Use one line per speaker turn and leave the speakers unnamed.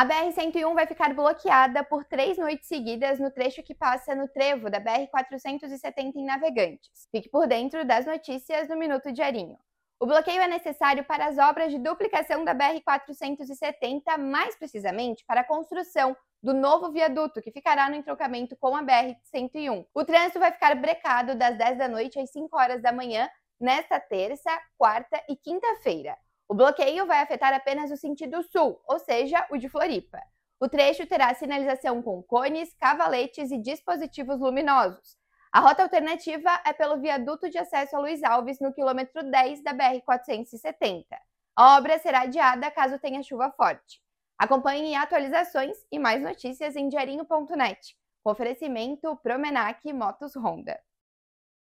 A BR-101 vai ficar bloqueada por três noites seguidas no trecho que passa no trevo da BR-470 em Navegantes. Fique por dentro das notícias no Minuto Diarinho. O bloqueio é necessário para as obras de duplicação da BR-470, mais precisamente para a construção do novo viaduto que ficará no entrocamento com a BR-101. O trânsito vai ficar brecado das 10 da noite às 5 horas da manhã nesta terça, quarta e quinta-feira. O bloqueio vai afetar apenas o sentido sul, ou seja, o de Floripa. O trecho terá sinalização com cones, cavaletes e dispositivos luminosos. A rota alternativa é pelo viaduto de acesso a Luiz Alves, no quilômetro 10 da BR-470. A obra será adiada caso tenha chuva forte. Acompanhe atualizações e mais notícias em diarinho.net. Oferecimento Promenac Motos Honda.